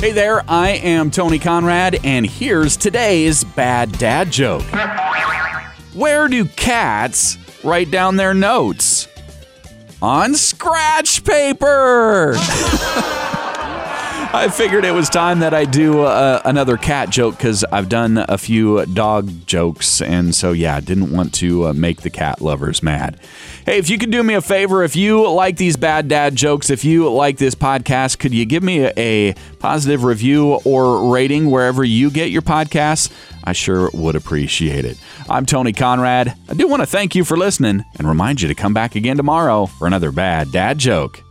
Hey there, I am Tony Conrad, and here's today's bad dad joke. Where do cats write down their notes? On scratch paper! I figured it was time that I do uh, another cat joke because I've done a few dog jokes, and so yeah, didn't want to uh, make the cat lovers mad. Hey, if you could do me a favor, if you like these bad dad jokes, if you like this podcast, could you give me a, a positive review or rating wherever you get your podcasts? I sure would appreciate it. I'm Tony Conrad. I do want to thank you for listening and remind you to come back again tomorrow for another bad dad joke.